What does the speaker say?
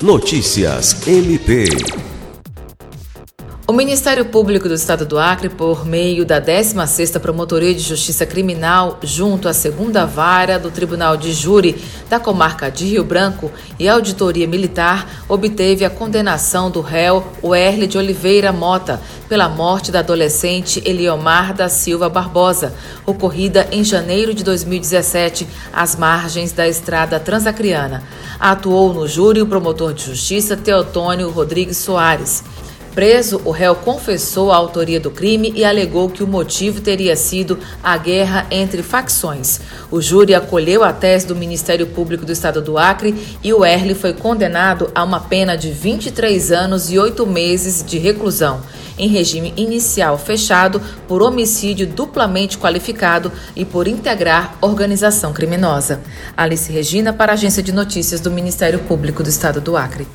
Notícias MP. O Ministério Público do Estado do Acre, por meio da 16ª Promotoria de Justiça Criminal, junto à segunda vara do Tribunal de Júri da comarca de Rio Branco e Auditoria Militar, obteve a condenação do réu Werle de Oliveira Mota pela morte da adolescente Eliomar da Silva Barbosa, ocorrida em janeiro de 2017, às margens da estrada transacriana. Atuou no júri o promotor de justiça Teotônio Rodrigues Soares. Preso, o réu confessou a autoria do crime e alegou que o motivo teria sido a guerra entre facções. O júri acolheu a tese do Ministério Público do Estado do Acre e o Erle foi condenado a uma pena de 23 anos e 8 meses de reclusão, em regime inicial fechado por homicídio duplamente qualificado e por integrar organização criminosa. Alice Regina, para a Agência de Notícias do Ministério Público do Estado do Acre.